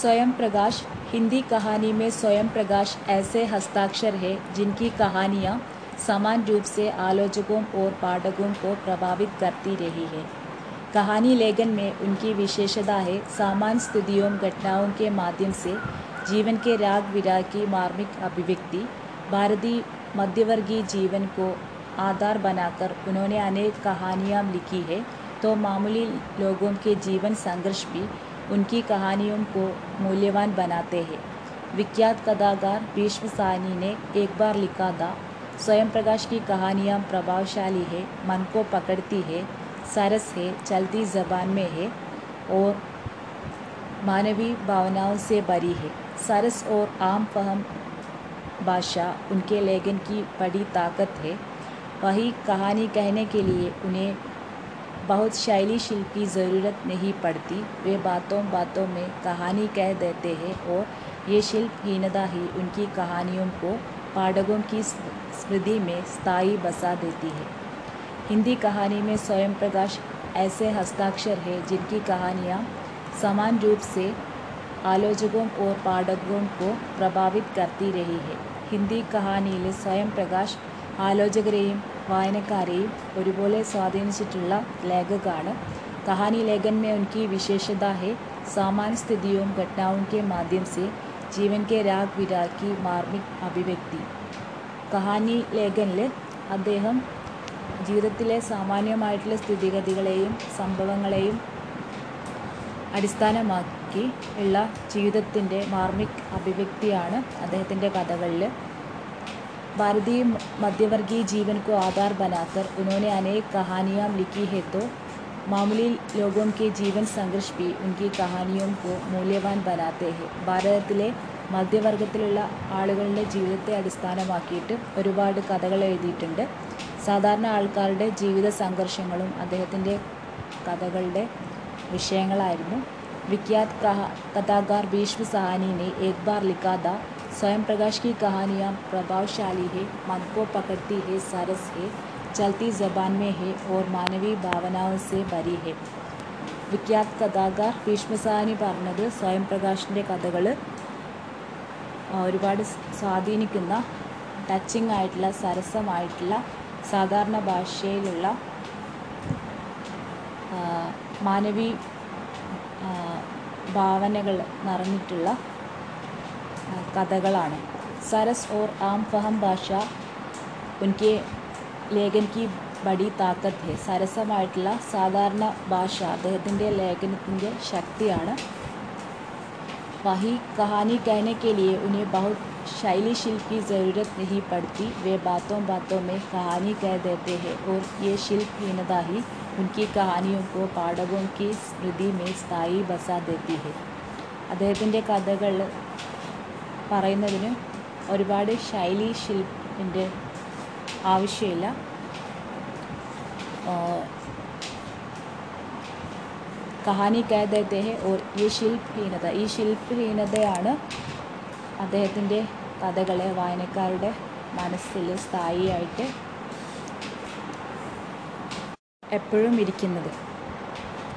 स्वयं प्रकाश, हिंदी कहानी में स्वयं प्रकाश ऐसे हस्ताक्षर है जिनकी कहानियाँ समान रूप से आलोचकों और पाठकों को प्रभावित करती रही है। कहानी लेखन में उनकी विशेषता है सामान्य स्थितियों घटनाओं के माध्यम से जीवन के राग विराग की मार्मिक अभिव्यक्ति, भारतीय मध्यवर्गीय जीवन को आधार बनाकर उन्होंने अनेक कहानियाँ लिखी है। तो मामूली लोगों के जीवन संघर्ष भी उनकी कहानियों को मूल्यवान बनाते हैं। विख्यात कथाकार भीष्म साहनी ने एक बार लिखा था, स्वयं प्रकाश की कहानियाँ प्रभावशाली है, मन को पकड़ती है, सरस है, चलती जबान में है और मानवीय भावनाओं से भरी है। सरस और आम फहम भाषा उनके लेखन की बड़ी ताकत है। वही कहानी कहने के लिए उन्हें बहुत शैली शिल्पी ज़रूरत नहीं पड़ती। वे बातों बातों में कहानी कह देते हैं और ये शिल्पहीनता ही उनकी कहानियों को पाठकों की स्मृति में स्थायी बसा देती है। हिंदी कहानी में स्वयं प्रकाश ऐसे हस्ताक्षर हैं जिनकी कहानियाँ समान रूप से आलोचकों और पाठकों को प्रभावित करती रही है। हिंदी कहानी स्वयं प्रकाश ആലോചകരെയും വായനക്കാരെയും ഒരുപോലെ സ്വാധീനിച്ചിട്ടുള്ള ലേഖകാണ് कहानी लेखन में उनकी विशेषता है सामान्य स्थितियों घटनाओं के माध्यम से जीवन के राग विराग की मार्मिक अभिव्यक्ति കഹാനി ലേഖനിൽ അദ്ദേഹം ജീവിതത്തിലെ സാമാന്യമായിട്ടുള്ള സ്ഥിതിഗതികളെയും സംഭവങ്ങളെയും അടിസ്ഥാനമാക്കി ഉള്ള ജീവിതത്തിൻ്റെ മാർമിക് അഭിവ്യക്തിയാണ് അദ്ദേഹത്തിൻ്റെ കഥകളിൽ भारतीय मध्यवर्गीय जीवन को आधार बनाकर उन्होंने अनेक कहानियाँ लिखी है तो मामूली लोगों के जीवन संघर्ष भी उनकी कहानियों को മൂല്യവാൻ बनाते हैं ഭാരതത്തിലെ മധ്യവർഗത്തിലുള്ള ആളുകളുടെ ജീവിതത്തെ അടിസ്ഥാനമാക്കിയിട്ട് ഒരുപാട് കഥകൾ എഴുതിയിട്ടുണ്ട് സാധാരണ ആൾക്കാരുടെ ജീവിത സംഘർഷങ്ങളും അദ്ദേഹത്തിൻ്റെ കഥകളുടെ വിഷയങ്ങളായിരുന്നു विख्यात कहा कथाकार भीष्म साहनी ने एक बार लिखा था स्वयं प्रकाश की कहानियाँ प्रभावशाली है मन को पकड़ती है सरस है चलती जबान में है और मानवीय भावनाओं से भरी है വിഖ്യാത് കഥാകാർ ഭീഷ്മസാനി പറഞ്ഞത് സ്വയം പ്രകാശിൻ്റെ കഥകൾ ഒരുപാട് സ്വാധീനിക്കുന്ന ടച്ചിങ് ആയിട്ടുള്ള സരസമായിട്ടുള്ള സാധാരണ ഭാഷയിലുള്ള മാനവീയ ഭാവനകൾ നിറഞ്ഞിട്ടുള്ള കഥകളാണ് सरस और आम फहम ഭാഷ ഉൻകെ ലേഖൻ की ബടി താക്കത്ത് ഹെ സരസമായിട്ടുള്ള സാധാരണ ഭാഷ അദ്ദേഹത്തിൻ്റെ ലേഖനത്തിൻ്റെ ശക്തിയാണ് वही कहानी कहने के लिए उन्हें बहुत शैली शिल्प की ज़रूरत नहीं पड़ती वे बातों बातों में कहानी कह देते हैं और ये शिल्पहीनता ही उनकी कहानियों को पाठकों की स्मृति में स्थायी बसा देती है അദ്ദേഹത്തിൻ്റെ കഥകൾ പറയുന്നതിന് ഒരുപാട് ശൈലി ശില്പിന്റെ ആവശ്യമില്ല. കഹാനി കഹ ദേത്തെ ഹെ ഓർ ഈ ശില്പഹീനത ഈ ശില്പഹീനതയാണ് അദ്ദേഹത്തിന്റെ കഥകളെ വായനക്കാരുടെ മനസ്സിൽ സ്ഥായിയായിട്ട് എപ്പോഴും ഇരിക്കുന്നത്.